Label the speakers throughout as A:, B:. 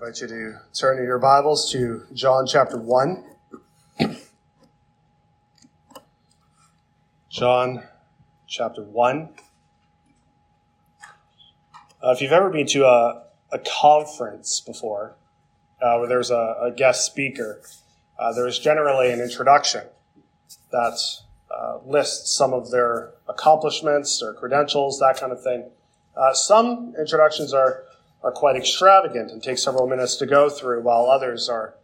A: I invite you to turn in your Bibles to John chapter 1. John chapter 1. Uh, if you've ever been to a, a conference before uh, where there's a, a guest speaker, uh, there is generally an introduction that uh, lists some of their accomplishments, their credentials, that kind of thing. Uh, some introductions are are quite extravagant and take several minutes to go through, while others are,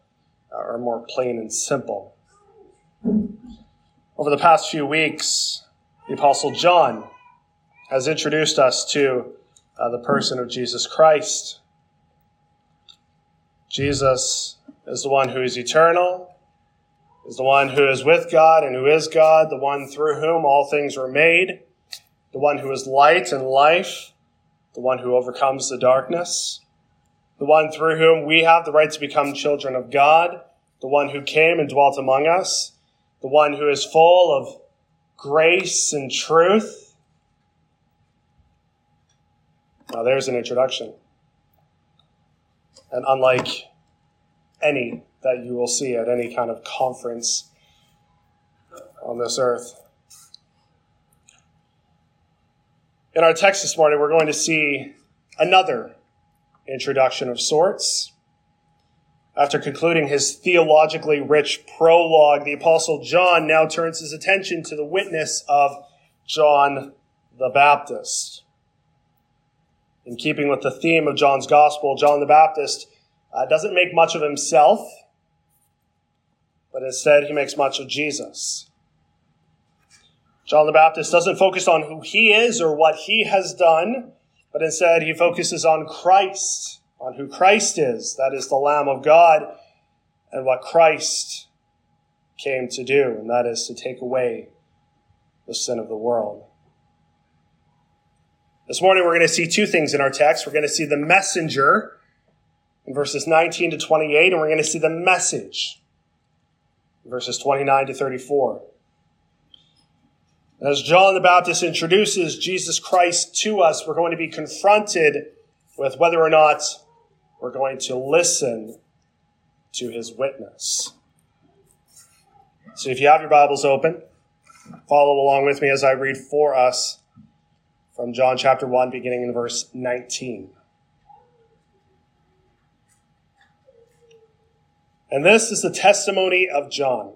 A: are more plain and simple. Over the past few weeks, the Apostle John has introduced us to uh, the person of Jesus Christ. Jesus is the one who is eternal, is the one who is with God and who is God, the one through whom all things were made, the one who is light and life the one who overcomes the darkness, the one through whom we have the right to become children of God, the one who came and dwelt among us, the one who is full of grace and truth. Now, there's an introduction. And unlike any that you will see at any kind of conference on this earth, In our text this morning, we're going to see another introduction of sorts. After concluding his theologically rich prologue, the Apostle John now turns his attention to the witness of John the Baptist. In keeping with the theme of John's Gospel, John the Baptist uh, doesn't make much of himself, but instead he makes much of Jesus. John the Baptist doesn't focus on who he is or what he has done, but instead he focuses on Christ, on who Christ is. That is the Lamb of God and what Christ came to do, and that is to take away the sin of the world. This morning we're going to see two things in our text. We're going to see the messenger in verses 19 to 28, and we're going to see the message in verses 29 to 34. As John the Baptist introduces Jesus Christ to us, we're going to be confronted with whether or not we're going to listen to his witness. So if you have your Bibles open, follow along with me as I read for us from John chapter 1, beginning in verse 19. And this is the testimony of John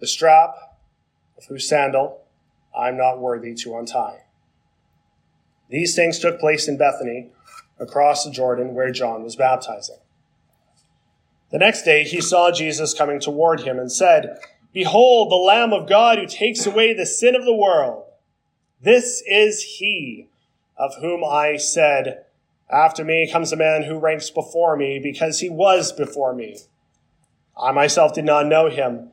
A: the strap of whose sandal I'm not worthy to untie. These things took place in Bethany, across the Jordan, where John was baptizing. The next day he saw Jesus coming toward him and said, Behold, the Lamb of God who takes away the sin of the world. This is he of whom I said, After me comes a man who ranks before me, because he was before me. I myself did not know him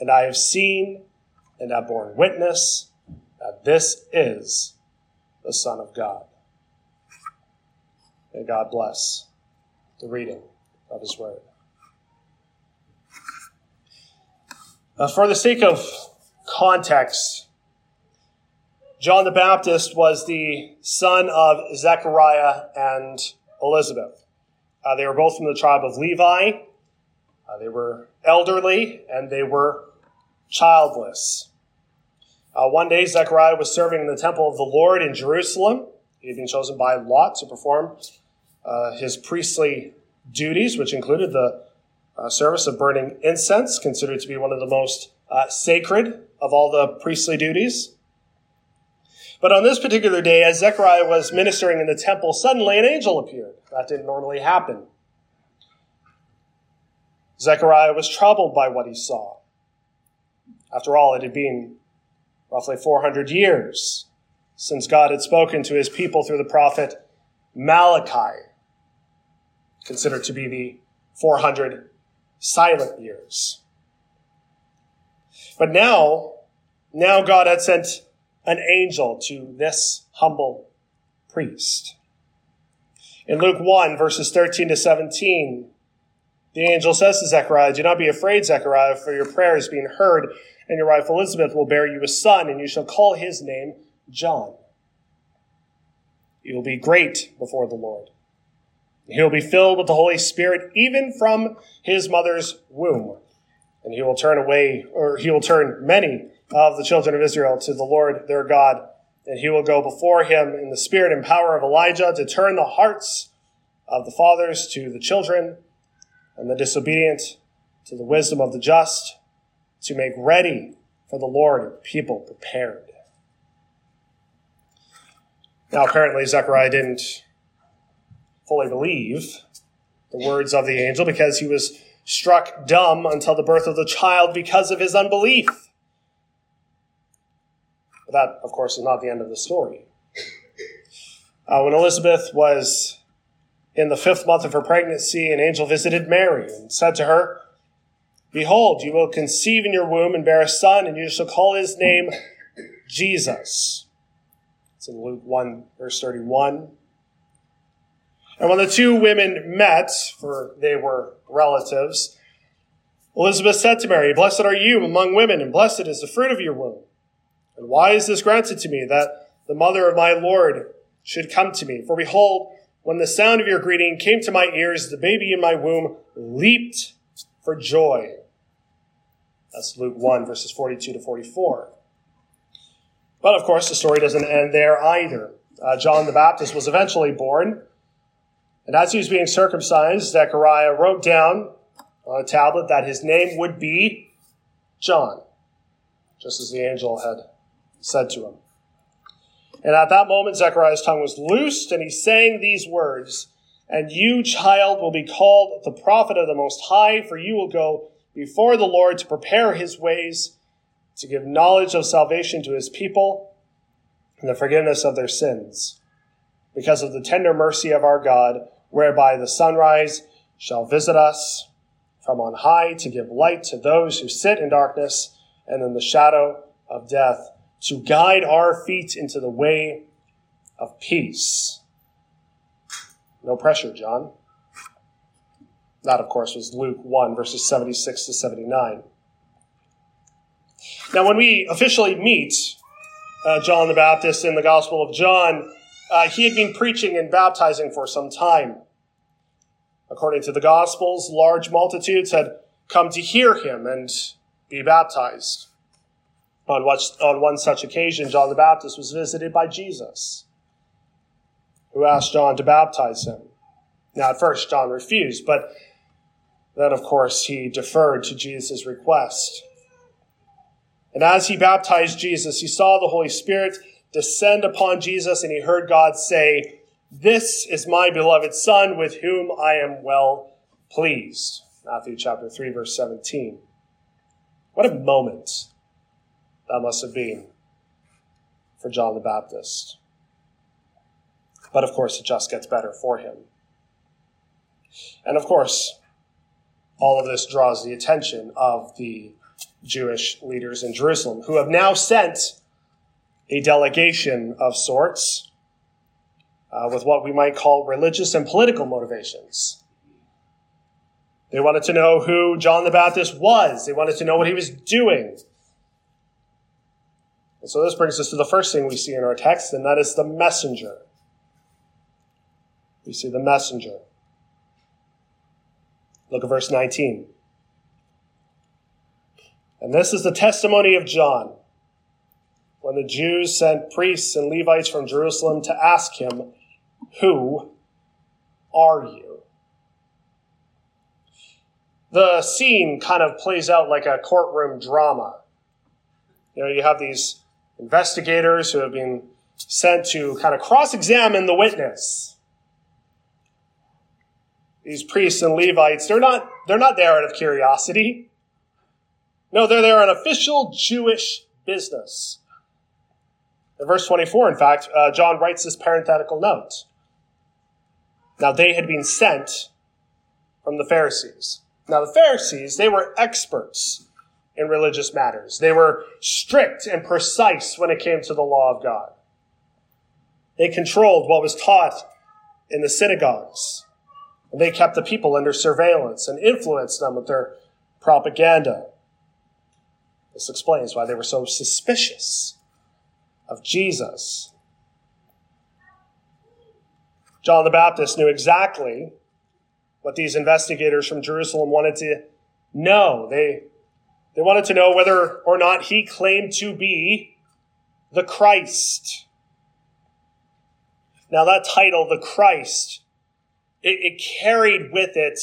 A: And I have seen and have borne witness that this is the Son of God. May God bless the reading of his word. Uh, for the sake of context, John the Baptist was the son of Zechariah and Elizabeth. Uh, they were both from the tribe of Levi. Uh, they were elderly and they were childless. Uh, one day, Zechariah was serving in the temple of the Lord in Jerusalem. He had been chosen by Lot to perform uh, his priestly duties, which included the uh, service of burning incense, considered to be one of the most uh, sacred of all the priestly duties. But on this particular day, as Zechariah was ministering in the temple, suddenly an angel appeared. That didn't normally happen. Zechariah was troubled by what he saw. After all, it had been roughly 400 years since God had spoken to his people through the prophet Malachi, considered to be the 400 silent years. But now, now God had sent an angel to this humble priest. In Luke 1, verses 13 to 17, the angel says to Zechariah, Do not be afraid, Zechariah, for your prayer is being heard, and your wife Elizabeth will bear you a son, and you shall call his name John. He will be great before the Lord. He will be filled with the Holy Spirit even from his mother's womb. And he will turn away, or he will turn many of the children of Israel to the Lord their God. And he will go before him in the spirit and power of Elijah to turn the hearts of the fathers to the children and the disobedient to the wisdom of the just to make ready for the Lord people prepared. Now, apparently, Zechariah didn't fully believe the words of the angel because he was struck dumb until the birth of the child because of his unbelief. But that, of course, is not the end of the story. Uh, when Elizabeth was in the fifth month of her pregnancy, an angel visited Mary and said to her, Behold, you will conceive in your womb and bear a son, and you shall call his name Jesus. It's in Luke 1, verse 31. And when the two women met, for they were relatives, Elizabeth said to Mary, Blessed are you among women, and blessed is the fruit of your womb. And why is this granted to me, that the mother of my Lord should come to me? For behold, when the sound of your greeting came to my ears, the baby in my womb leaped for joy. That's Luke 1, verses 42 to 44. But of course, the story doesn't end there either. Uh, John the Baptist was eventually born, and as he was being circumcised, Zechariah wrote down on a tablet that his name would be John, just as the angel had said to him. And at that moment, Zechariah's tongue was loosed, and he sang these words And you, child, will be called the prophet of the Most High, for you will go before the Lord to prepare his ways to give knowledge of salvation to his people and the forgiveness of their sins, because of the tender mercy of our God, whereby the sunrise shall visit us from on high to give light to those who sit in darkness and in the shadow of death, to guide our feet into the way of peace. No pressure, John. That, of course, was Luke 1, verses 76 to 79. Now, when we officially meet uh, John the Baptist in the Gospel of John, uh, he had been preaching and baptizing for some time. According to the Gospels, large multitudes had come to hear him and be baptized. On, one such occasion, John the Baptist was visited by Jesus, who asked John to baptize him. Now, at first, John refused, but then, of course, he deferred to Jesus' request. And as he baptized Jesus, he saw the Holy Spirit descend upon Jesus and he heard God say, This is my beloved Son with whom I am well pleased. Matthew chapter 3, verse 17. What a moment that must have been for John the Baptist. But of course, it just gets better for him. And of course, all of this draws the attention of the Jewish leaders in Jerusalem, who have now sent a delegation of sorts uh, with what we might call religious and political motivations They wanted to know who John the Baptist was. They wanted to know what he was doing. And so this brings us to the first thing we see in our text, and that is the messenger. We see the messenger. Look at verse 19. And this is the testimony of John. When the Jews sent priests and Levites from Jerusalem to ask him, Who are you? The scene kind of plays out like a courtroom drama. You know, you have these investigators who have been sent to kind of cross examine the witness. These priests and Levites, they're not, they're not there out of curiosity. No, they're there on official Jewish business. In verse 24, in fact, uh, John writes this parenthetical note. Now, they had been sent from the Pharisees. Now, the Pharisees, they were experts in religious matters. They were strict and precise when it came to the law of God. They controlled what was taught in the synagogues. And they kept the people under surveillance and influenced them with their propaganda. This explains why they were so suspicious of Jesus. John the Baptist knew exactly what these investigators from Jerusalem wanted to know. They they wanted to know whether or not he claimed to be the Christ. Now, that title, the Christ, it, it carried with it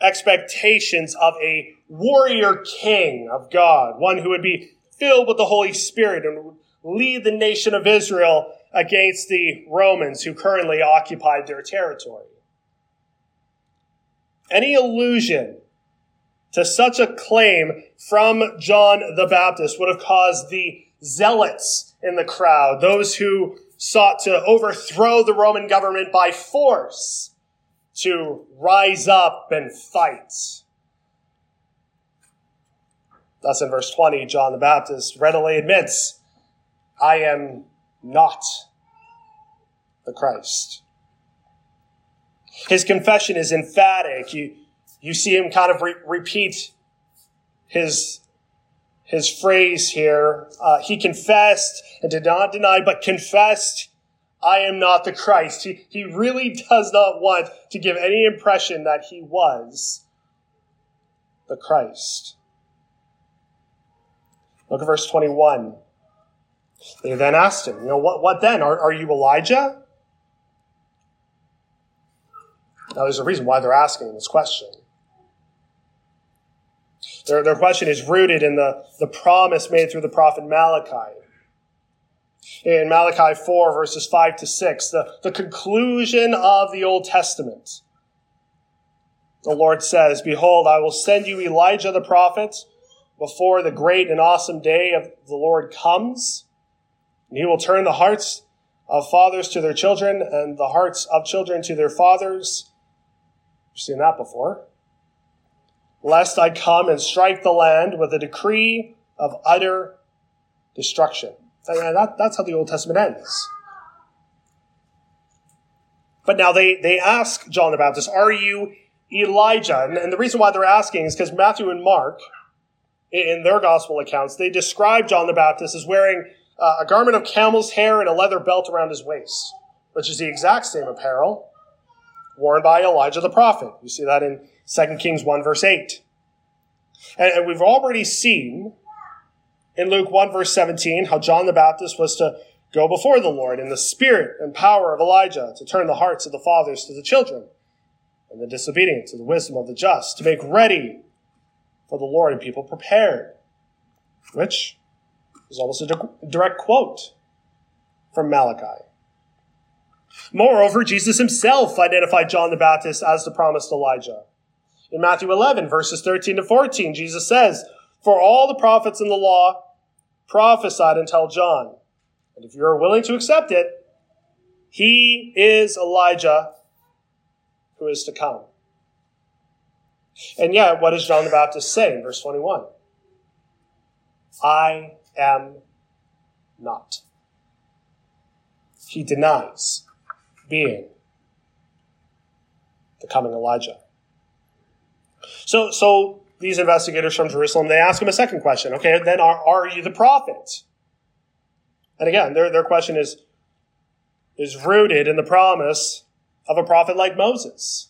A: expectations of a warrior king of God, one who would be filled with the Holy Spirit and would lead the nation of Israel against the Romans who currently occupied their territory. Any allusion to such a claim from John the Baptist would have caused the zealots in the crowd, those who sought to overthrow the Roman government by force, to rise up and fight. Thus, in verse 20, John the Baptist readily admits, I am not the Christ. His confession is emphatic. You, you see him kind of re- repeat his his phrase here. Uh, he confessed and did not deny, but confessed, I am not the Christ. He, he really does not want to give any impression that he was the Christ. Look at verse 21. They then asked him, you know, what, what then? Are, are you Elijah? Now, there's a reason why they're asking this question. Their, their question is rooted in the, the promise made through the prophet Malachi. In Malachi 4, verses 5 to 6, the, the conclusion of the Old Testament. The Lord says, Behold, I will send you Elijah the prophet before the great and awesome day of the Lord comes. And he will turn the hearts of fathers to their children and the hearts of children to their fathers. You've seen that before lest I come and strike the land with a decree of utter destruction. And that, that's how the Old Testament ends. But now they, they ask John the Baptist, Are you Elijah? And, and the reason why they're asking is because Matthew and Mark, in their gospel accounts, they describe John the Baptist as wearing uh, a garment of camel's hair and a leather belt around his waist, which is the exact same apparel worn by Elijah the prophet. You see that in 2 Kings 1 verse 8. And, we've already seen in Luke 1 verse 17 how John the Baptist was to go before the Lord in the spirit and power of Elijah to turn the hearts of the fathers to the children and the disobedient to the wisdom of the just, to make ready for the Lord and people prepared, which is almost a direct quote from Malachi. Moreover, Jesus himself identified John the Baptist as the promised Elijah. In Matthew 11, verses 13 to 14, Jesus says, For all the prophets in the law prophesied until John. And if you are willing to accept it, he is Elijah who is to come. And yet, what does John the Baptist say in verse 21? I am not. He denies being the coming Elijah. So, so these investigators from Jerusalem, they ask him a second question. Okay, then are, are you the prophet? And again, their, their question is, is rooted in the promise of a prophet like Moses.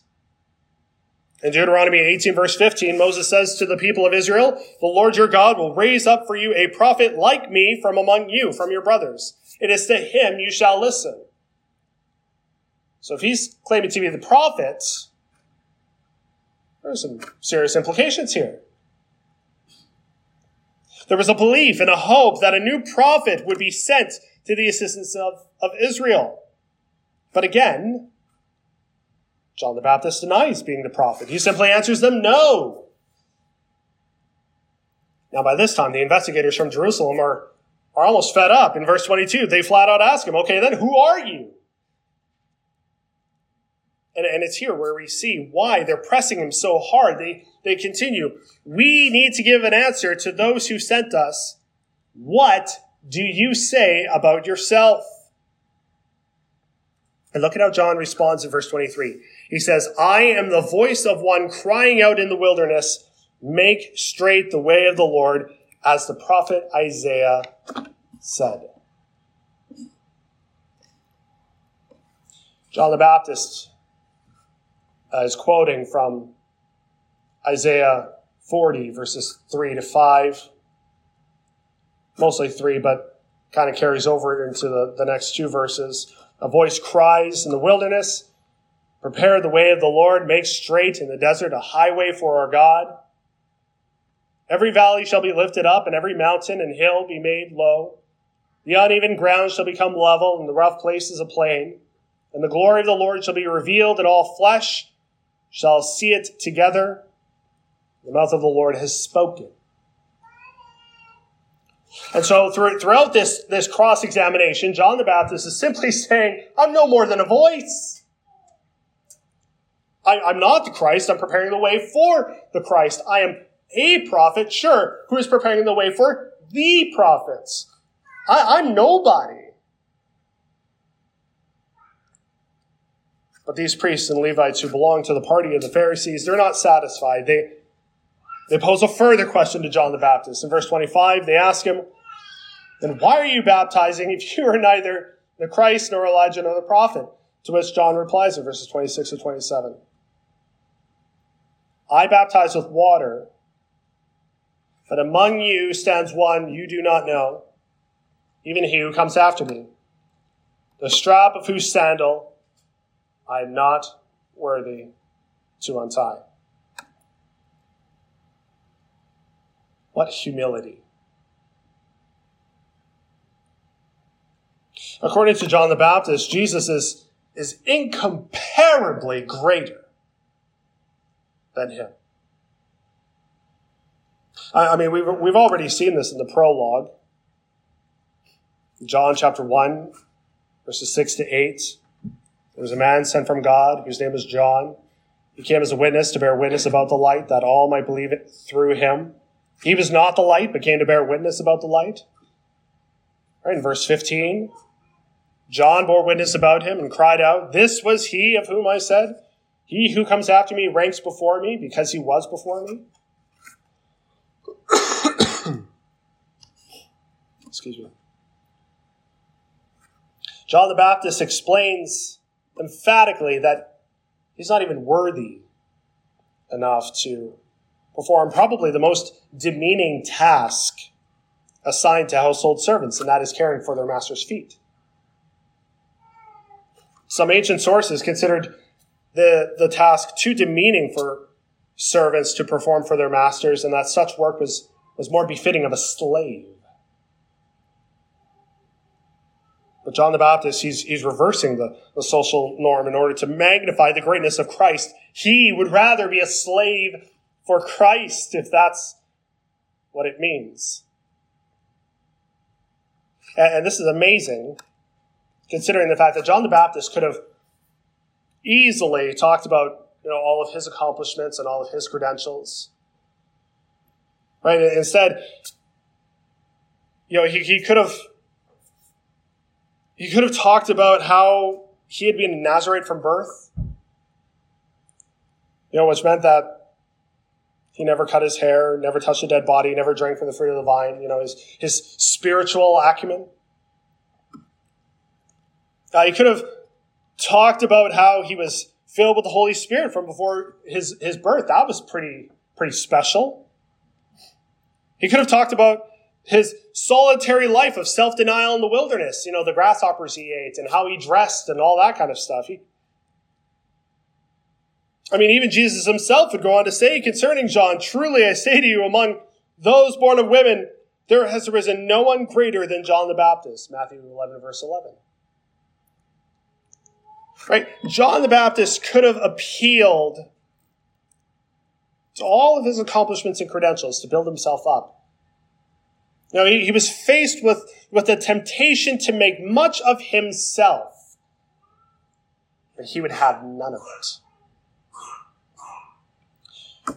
A: In Deuteronomy 18 verse 15, Moses says to the people of Israel, the Lord your God will raise up for you a prophet like me from among you, from your brothers. It is to him you shall listen. So if he's claiming to be the prophet, there's some serious implications here. There was a belief and a hope that a new prophet would be sent to the assistance of, of Israel. But again, John the Baptist denies being the prophet. He simply answers them no. Now, by this time, the investigators from Jerusalem are, are almost fed up. In verse 22, they flat out ask him, okay, then who are you? And, and it's here where we see why they're pressing him so hard. They, they continue, we need to give an answer to those who sent us. What do you say about yourself? And look at how John responds in verse 23. He says, I am the voice of one crying out in the wilderness, make straight the way of the Lord, as the prophet Isaiah said. John the Baptist uh, is quoting from Isaiah 40, verses 3 to 5. Mostly 3, but kind of carries over into the, the next two verses. A voice cries in the wilderness, Prepare the way of the Lord, make straight in the desert a highway for our God. Every valley shall be lifted up, and every mountain and hill be made low. The uneven ground shall become level, and the rough places a plain. And the glory of the Lord shall be revealed, and all flesh shall see it together. The mouth of the Lord has spoken. And so throughout this, this cross examination, John the Baptist is simply saying, I'm no more than a voice. I, I'm not the Christ. I'm preparing the way for the Christ. I am a prophet, sure, who is preparing the way for the prophets. I, I'm nobody. But these priests and Levites who belong to the party of the Pharisees, they're not satisfied. They, they pose a further question to John the Baptist. In verse 25, they ask him, Then why are you baptizing if you are neither the Christ nor Elijah nor the prophet? To which John replies in verses 26 to 27. I baptize with water, but among you stands one you do not know, even he who comes after me, the strap of whose sandal I am not worthy to untie. What humility. According to John the Baptist, Jesus is, is incomparably greater than him. I, I mean, we've, we've already seen this in the prologue. John chapter 1, verses 6 to 8. There was a man sent from God whose name was John. He came as a witness to bear witness about the light, that all might believe it through him. He was not the light, but came to bear witness about the light. Right, in verse 15, John bore witness about him and cried out, This was he of whom I said, he who comes after me ranks before me because he was before me. Excuse me. John the Baptist explains emphatically that he's not even worthy enough to perform probably the most demeaning task assigned to household servants, and that is caring for their master's feet. Some ancient sources considered the, the task too demeaning for servants to perform for their masters, and that such work was, was more befitting of a slave. But John the Baptist, he's, he's reversing the, the social norm in order to magnify the greatness of Christ. He would rather be a slave for Christ, if that's what it means. And, and this is amazing, considering the fact that John the Baptist could have easily talked about you know all of his accomplishments and all of his credentials. Right? Instead, you know, he, he could have he could have talked about how he had been a Nazarite from birth. You know, which meant that He never cut his hair, never touched a dead body, never drank from the fruit of the vine. You know, his, his spiritual acumen. Uh, he could have talked about how he was filled with the Holy Spirit from before his, his birth. That was pretty, pretty special. He could have talked about his solitary life of self denial in the wilderness, you know, the grasshoppers he ate and how he dressed and all that kind of stuff. He, I mean, even Jesus himself would go on to say concerning John, Truly I say to you, among those born of women, there has arisen no one greater than John the Baptist. Matthew 11, verse 11. Right? John the Baptist could have appealed to all of his accomplishments and credentials to build himself up. Know, he, he was faced with, with the temptation to make much of himself, but he would have none of it.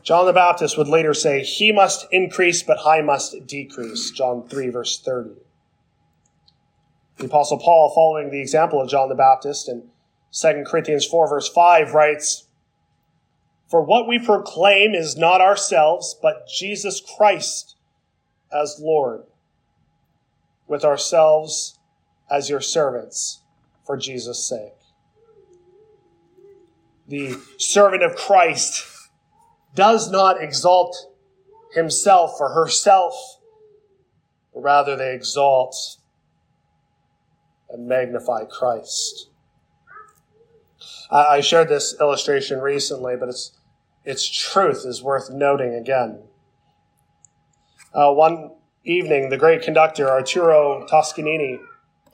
A: John the Baptist would later say, He must increase, but I must decrease. John 3, verse 30. The Apostle Paul, following the example of John the Baptist in 2 Corinthians 4, verse 5, writes, For what we proclaim is not ourselves, but Jesus Christ as Lord, with ourselves as your servants for Jesus' sake. The servant of Christ does not exalt himself or herself, but rather they exalt and magnify Christ. I shared this illustration recently, but its its truth is worth noting again. Uh, one evening, the great conductor Arturo Toscanini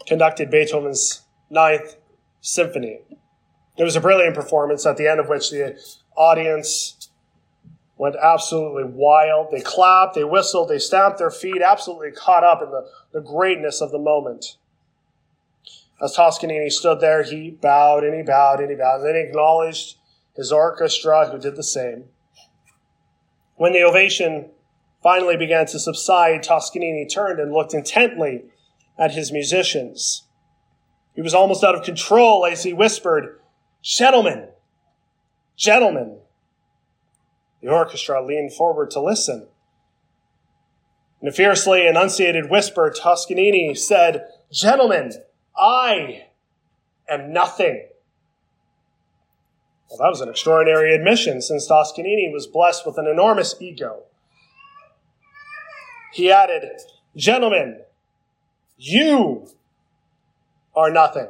A: conducted Beethoven's Ninth Symphony. It was a brilliant performance, at the end of which the audience went absolutely wild. They clapped, they whistled, they stamped their feet, absolutely caught up in the, the greatness of the moment. As Toscanini stood there, he bowed and he bowed and he bowed, and then he acknowledged his orchestra, who did the same. When the ovation finally began to subside, Toscanini turned and looked intently at his musicians. He was almost out of control as he whispered, Gentlemen, gentlemen. The orchestra leaned forward to listen. In a fiercely enunciated whisper, Toscanini said, Gentlemen, I am nothing. Well, that was an extraordinary admission since Toscanini was blessed with an enormous ego. He added, Gentlemen, you are nothing.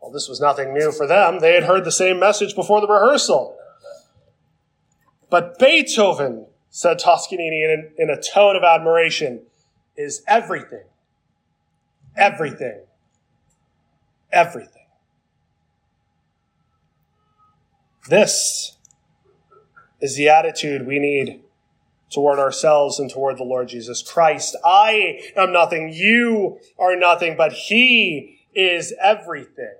A: Well, this was nothing new for them. They had heard the same message before the rehearsal. But Beethoven, said Toscanini in, in a tone of admiration, is everything. Everything. Everything. This is the attitude we need toward ourselves and toward the Lord Jesus Christ. I am nothing. You are nothing, but He is everything.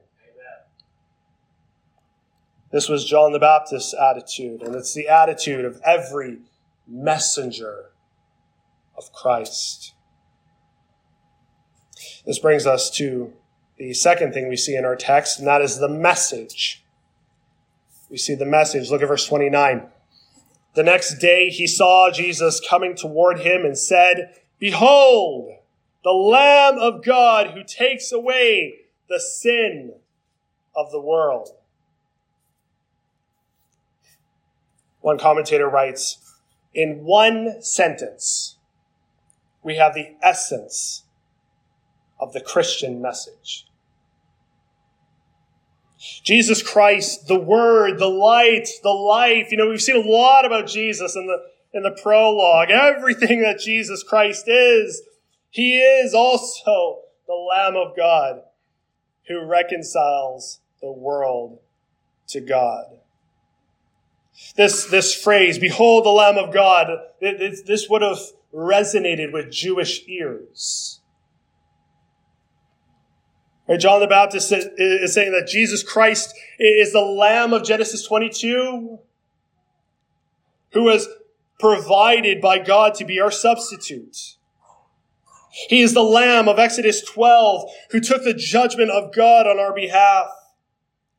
A: This was John the Baptist's attitude, and it's the attitude of every messenger of Christ. This brings us to the second thing we see in our text, and that is the message. We see the message. Look at verse 29. The next day he saw Jesus coming toward him and said, Behold, the Lamb of God who takes away the sin of the world. One commentator writes, in one sentence, we have the essence of the Christian message. Jesus Christ, the Word, the light, the life. You know, we've seen a lot about Jesus in the, in the prologue. Everything that Jesus Christ is, He is also the Lamb of God who reconciles the world to God. This, this phrase, behold the Lamb of God, this would have resonated with Jewish ears. Right, John the Baptist is saying that Jesus Christ is the Lamb of Genesis 22 who was provided by God to be our substitute. He is the Lamb of Exodus 12 who took the judgment of God on our behalf.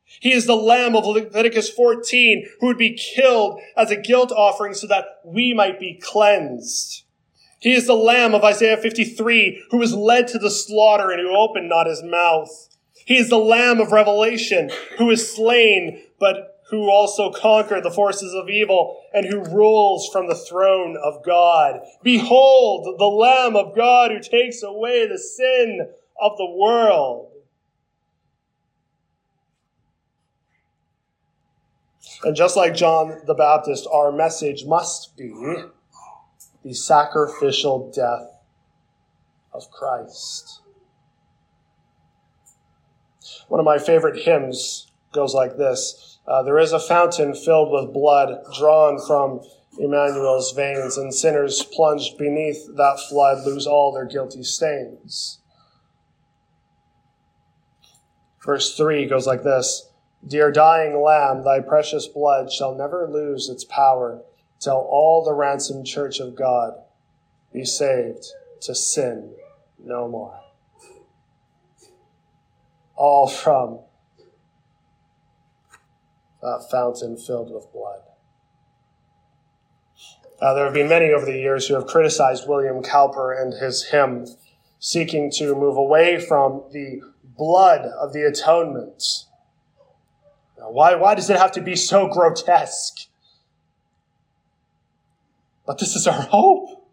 A: He is the lamb of Leviticus 14 who would be killed as a guilt offering so that we might be cleansed. He is the lamb of Isaiah 53 who was led to the slaughter and who opened not his mouth. He is the lamb of Revelation who is slain but who also conquered the forces of evil and who rules from the throne of God. Behold the lamb of God who takes away the sin of the world. And just like John the Baptist, our message must be the sacrificial death of Christ. One of my favorite hymns goes like this uh, There is a fountain filled with blood drawn from Emmanuel's veins, and sinners plunged beneath that flood lose all their guilty stains. Verse 3 goes like this Dear dying lamb, thy precious blood shall never lose its power till all the ransomed church of God be saved to sin no more. All from that fountain filled with blood. Uh, there have been many over the years who have criticized William Cowper and his hymn, seeking to move away from the blood of the atonement Now, why, why does it have to be so grotesque? But this is our hope.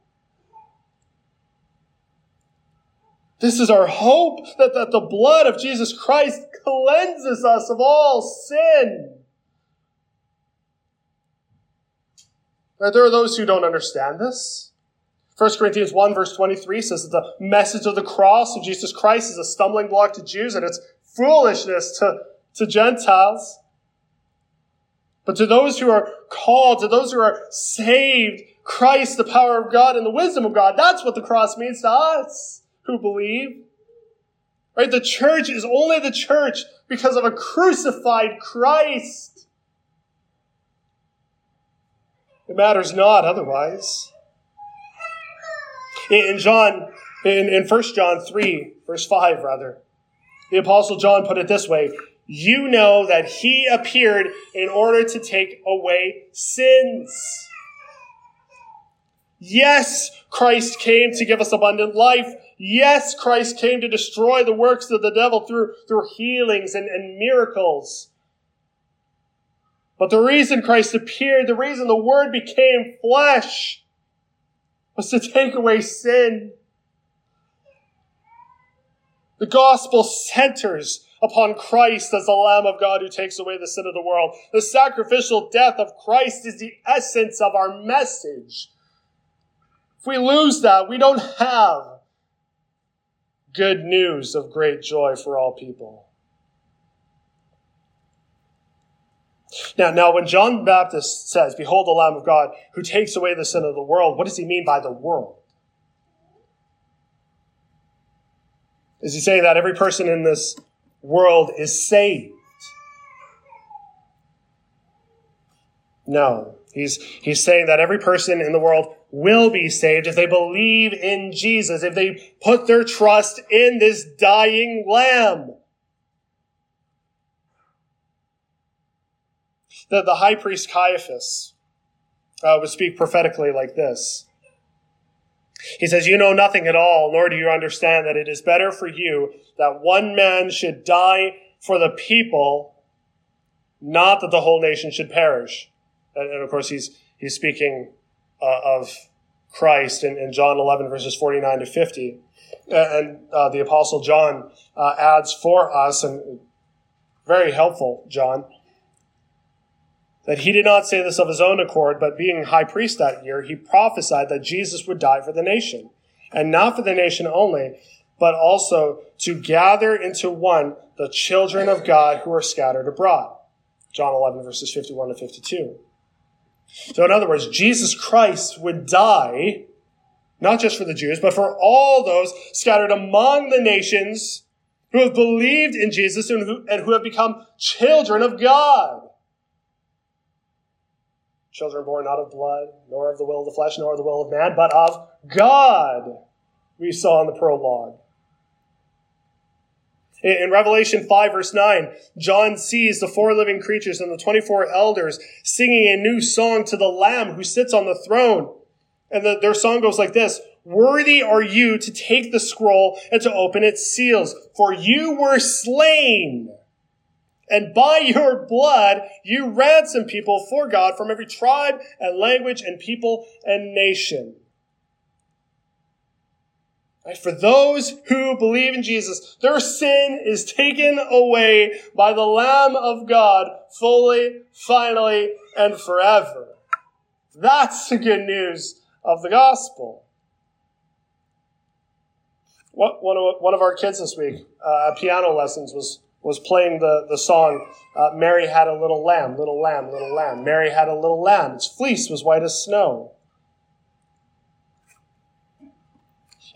A: This is our hope that, that the blood of Jesus Christ cleanses us of all sin. Right, there are those who don't understand this. 1 Corinthians 1 verse 23 says that the message of the cross of Jesus Christ is a stumbling block to Jews and it's foolishness to, to Gentiles. But to those who are called, to those who are saved, Christ, the power of God and the wisdom of God, that's what the cross means to us who believe. Right? The church is only the church because of a crucified Christ. It matters not otherwise. In John, in, in 1 John 3, verse 5, rather, the apostle John put it this way you know that he appeared in order to take away sins. Yes, Christ came to give us abundant life. Yes, Christ came to destroy the works of the devil through, through healings and, and miracles. But the reason Christ appeared, the reason the Word became flesh, was to take away sin. The gospel centers upon Christ as the Lamb of God who takes away the sin of the world. The sacrificial death of Christ is the essence of our message. If we lose that, we don't have good news of great joy for all people. Now, now, when John the Baptist says, Behold the Lamb of God who takes away the sin of the world, what does he mean by the world? Is he saying that every person in this world is saved. No, he's, he's saying that every person in the world will be saved if they believe in Jesus, if they put their trust in this dying lamb. The, the high priest Caiaphas uh, would speak prophetically like this. He says, You know nothing at all, nor do you understand that it is better for you that one man should die for the people, not that the whole nation should perish. And, of course, he's, he's speaking uh, of Christ in, in, John 11, verses 49 to 50. And uh, the Apostle John uh, adds for us, and very helpful, John, that he did not say this of his own accord, but being high priest that year, he prophesied that Jesus would die for the nation. And not for the nation only, but also to gather into one the children of God who are scattered abroad. John 11, verses 51 to 52. So, in other words, Jesus Christ would die, not just for the Jews, but for all those scattered among the nations who have believed in Jesus and who, and who have become children of God. Children born not of blood, nor of the will of the flesh, nor of the will of man, but of God, we saw in the prologue. In Revelation 5 verse 9, John sees the four living creatures and the 24 elders singing a new song to the Lamb who sits on the throne. And the, their song goes like this, Worthy are you to take the scroll and to open its seals, for you were slain. And by your blood, you ransom people for God from every tribe and language and people and nation. Right? For those who believe in Jesus, their sin is taken away by the Lamb of God fully, finally, and forever. That's the good news of the gospel. One of, one of our kids this week, uh, at piano lessons, was, was playing the, the song, uh, Mary had a little lamb, little lamb, little lamb. Mary had a little lamb. Its fleece was white as snow.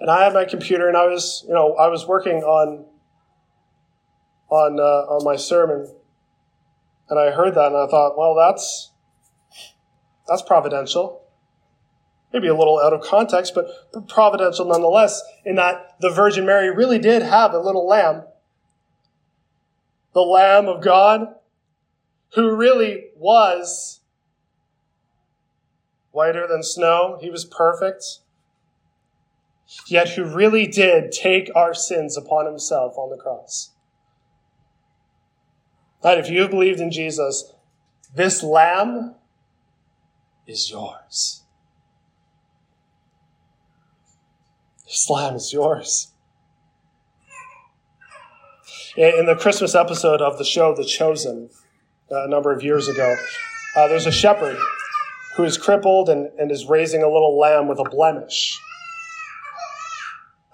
A: And I had my computer and I was, you know, I was working on on uh, on my sermon, and I heard that and I thought, well, that's that's providential. Maybe a little out of context, but providential nonetheless, in that the Virgin Mary really did have a little lamb, the Lamb of God, who really was whiter than snow. He was perfect yet who really did take our sins upon himself on the cross. That if you have believed in Jesus, this lamb is yours. This lamb is yours. In the Christmas episode of the show The Chosen, uh, a number of years ago, uh, there's a shepherd who is crippled and, and is raising a little lamb with a blemish.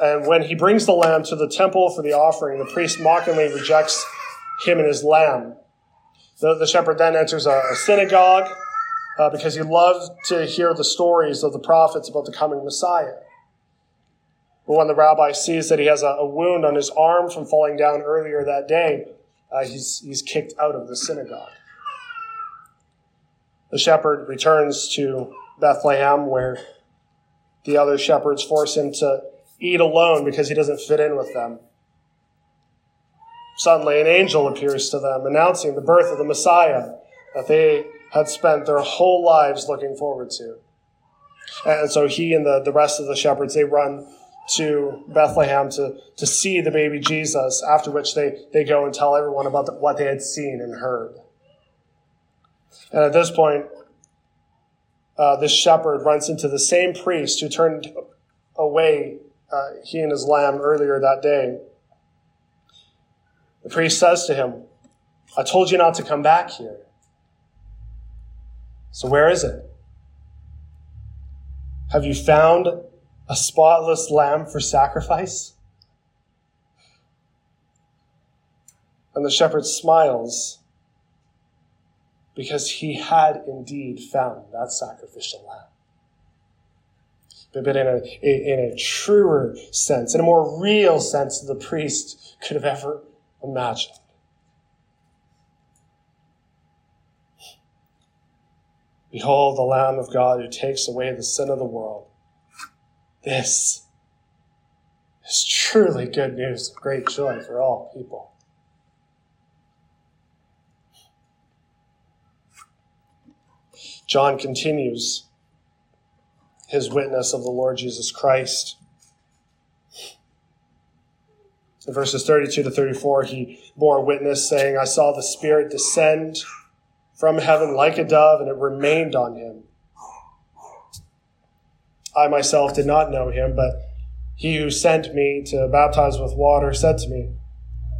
A: And when he brings the lamb to the temple for the offering, the priest mockingly rejects him and his lamb. The, the shepherd then enters a, a synagogue uh, because he loved to hear the stories of the prophets about the coming Messiah. But when the rabbi sees that he has a, a wound on his arm from falling down earlier that day, uh, he's, he's kicked out of the synagogue. The shepherd returns to Bethlehem where the other shepherds force him to eat alone because he doesn't fit in with them. Suddenly, an angel appears to them, announcing the birth of the Messiah that they had spent their whole lives looking forward to. And so he and the, the rest of the shepherds, they run to Bethlehem to, to see the baby Jesus, after which they, they go and tell everyone about the, what they had seen and heard. And at this point, uh, this shepherd runs into the same priest who turned away uh, he and his lamb earlier that day. The priest says to him, I told you not to come back here. So where is it? Have you found a spotless lamb for sacrifice? And the shepherd smiles because he had indeed found that sacrificial lamb but in a, in a truer sense, in a more real sense than the priest could have ever imagined. Behold the Lamb of God who takes away the sin of the world. This is truly good news of great joy for all people. John continues his witness of the Lord Jesus Christ. In verses 32 to 34, he bore witness, saying, I saw the Spirit descend from heaven like a dove, and it remained on him. I myself did not know him, but he who sent me to baptize with water said to me,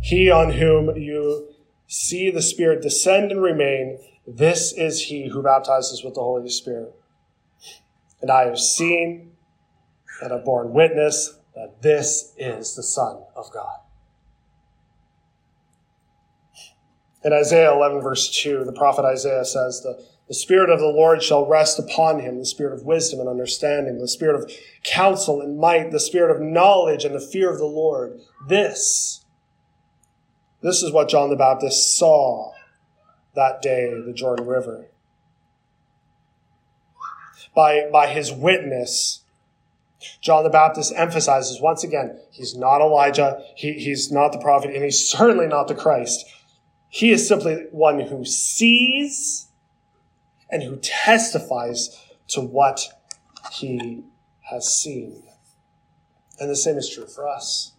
A: He on whom you see the Spirit descend and remain, this is he who baptizes with the Holy Spirit. And I have seen and have borne witness that this is the Son of God. In Isaiah 11, verse 2, the prophet Isaiah says, the, the Spirit of the Lord shall rest upon him, the Spirit of wisdom and understanding, the Spirit of counsel and might, the Spirit of knowledge and the fear of the Lord. This, this is what John the Baptist saw that day, the Jordan River by, by his witness, John the Baptist emphasizes once again, he's not Elijah, he, he's not the prophet, and he's certainly not the Christ. He is simply one who sees and who testifies to what he has seen. And the same is true for us.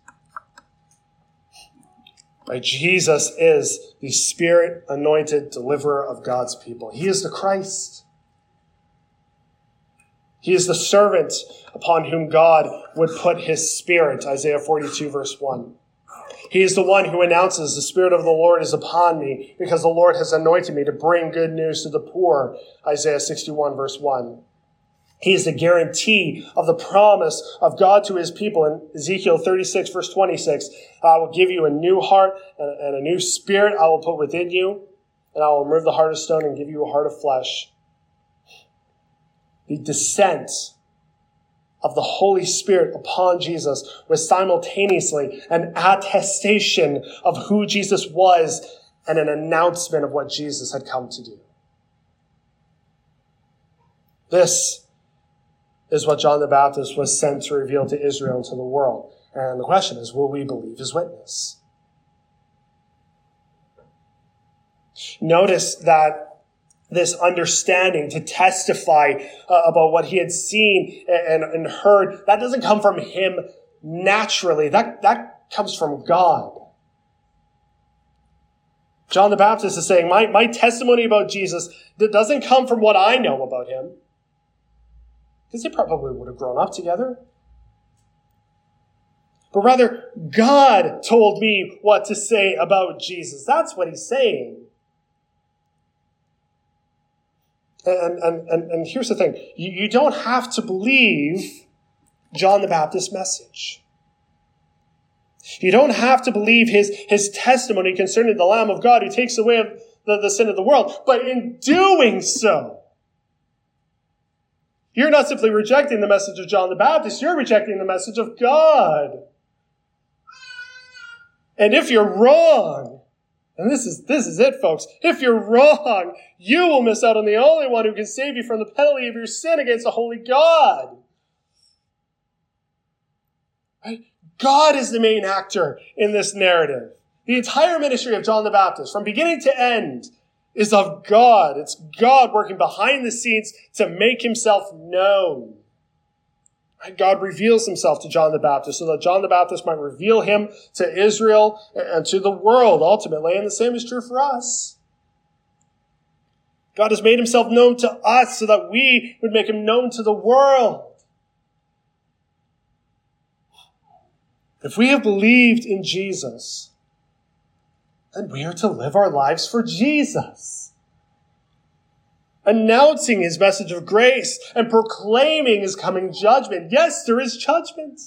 A: Right? Jesus is the spirit anointed deliverer of God's people. He is the Christ. He is the servant upon whom God would put his spirit, Isaiah 42 verse 1. He is the one who announces the spirit of the Lord is upon me because the Lord has anointed me to bring good news to the poor, Isaiah 61 verse 1. He is the guarantee of the promise of God to his people in Ezekiel 36 verse 26. I will give you a new heart and a new spirit I will put within you, and I will remove the heart of stone and give you a heart of flesh. The descent of the Holy Spirit upon Jesus was simultaneously an attestation of who Jesus was and an announcement of what Jesus had come to do. This is what John the Baptist was sent to reveal to Israel and to the world. And the question is, will we believe his witness? Notice that this understanding to testify uh, about what he had seen and, and heard, that doesn't come from him naturally. That, that comes from God. John the Baptist is saying, my, my testimony about Jesus that doesn't come from what I know about him because they probably would have grown up together. But rather, God told me what to say about Jesus. That's what he's saying. And, and, and, and here's the thing you, you don't have to believe John the Baptist's message. You don't have to believe his, his testimony concerning the Lamb of God who takes away the, the sin of the world. But in doing so, you're not simply rejecting the message of John the Baptist, you're rejecting the message of God. And if you're wrong, and this is, this is it, folks. If you're wrong, you will miss out on the only one who can save you from the penalty of your sin against a holy God. Right? God is the main actor in this narrative. The entire ministry of John the Baptist, from beginning to end, is of God. It's God working behind the scenes to make himself known. God reveals himself to John the Baptist so that John the Baptist might reveal him to Israel and to the world ultimately. And the same is true for us. God has made himself known to us so that we would make him known to the world. If we have believed in Jesus, then we are to live our lives for Jesus. Announcing his message of grace and proclaiming his coming judgment. Yes, there is judgment.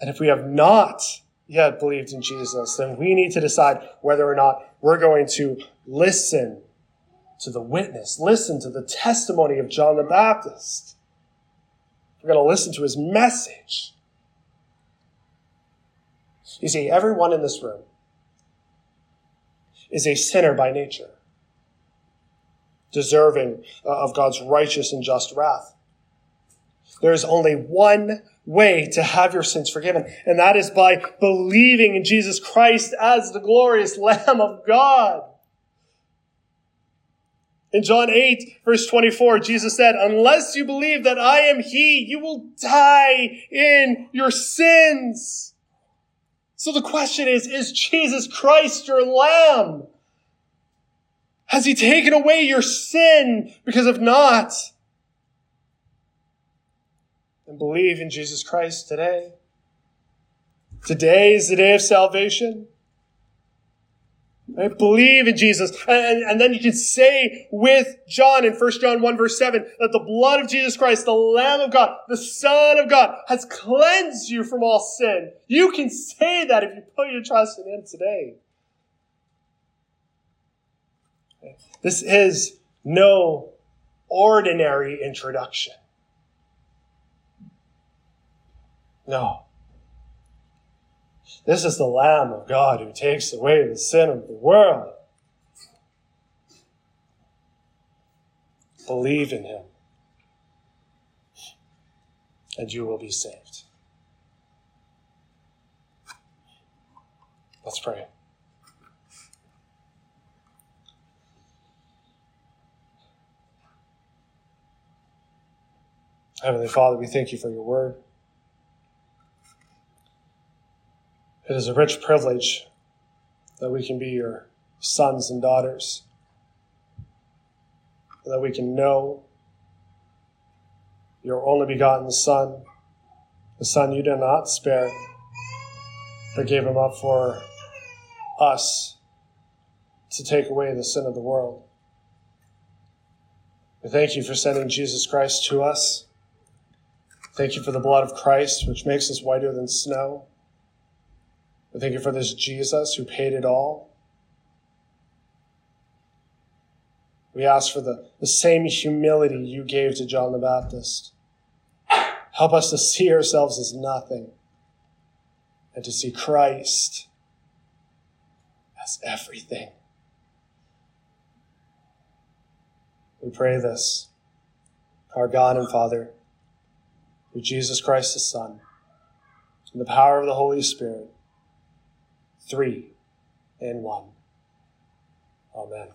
A: And if we have not yet believed in Jesus, then we need to decide whether or not we're going to listen to the witness, listen to the testimony of John the Baptist. We're going to listen to his message. You see, everyone in this room is a sinner by nature, deserving uh, of God's righteous and just wrath. There is only one way to have your sins forgiven, and that is by believing in Jesus Christ as the glorious Lamb of God. In John 8, verse 24, Jesus said, Unless you believe that I am He, you will die in your sins. So the question is, is Jesus Christ your lamb? Has he taken away your sin? Because if not, then believe in Jesus Christ today. Today is the day of salvation. Right? Believe in Jesus. And, and then you can say with John in 1 John 1 verse 7 that the blood of Jesus Christ, the Lamb of God, the Son of God, has cleansed you from all sin. You can say that if you put your trust in Him today. This is no ordinary introduction. No. This is the Lamb of God who takes away the sin of the world. Believe in him, and you will be saved. Let's pray. Heavenly Father, we thank you for your word. It is a rich privilege that we can be your sons and daughters, that we can know your only begotten Son, the Son you did not spare, but gave him up for us to take away the sin of the world. We thank you for sending Jesus Christ to us. Thank you for the blood of Christ, which makes us whiter than snow. We thank you for this Jesus who paid it all. We ask for the, the same humility you gave to John the Baptist. Help us to see ourselves as nothing and to see Christ as everything. We pray this, our God and Father, through Jesus Christ, the Son, in the power of the Holy Spirit, three and one. Amen.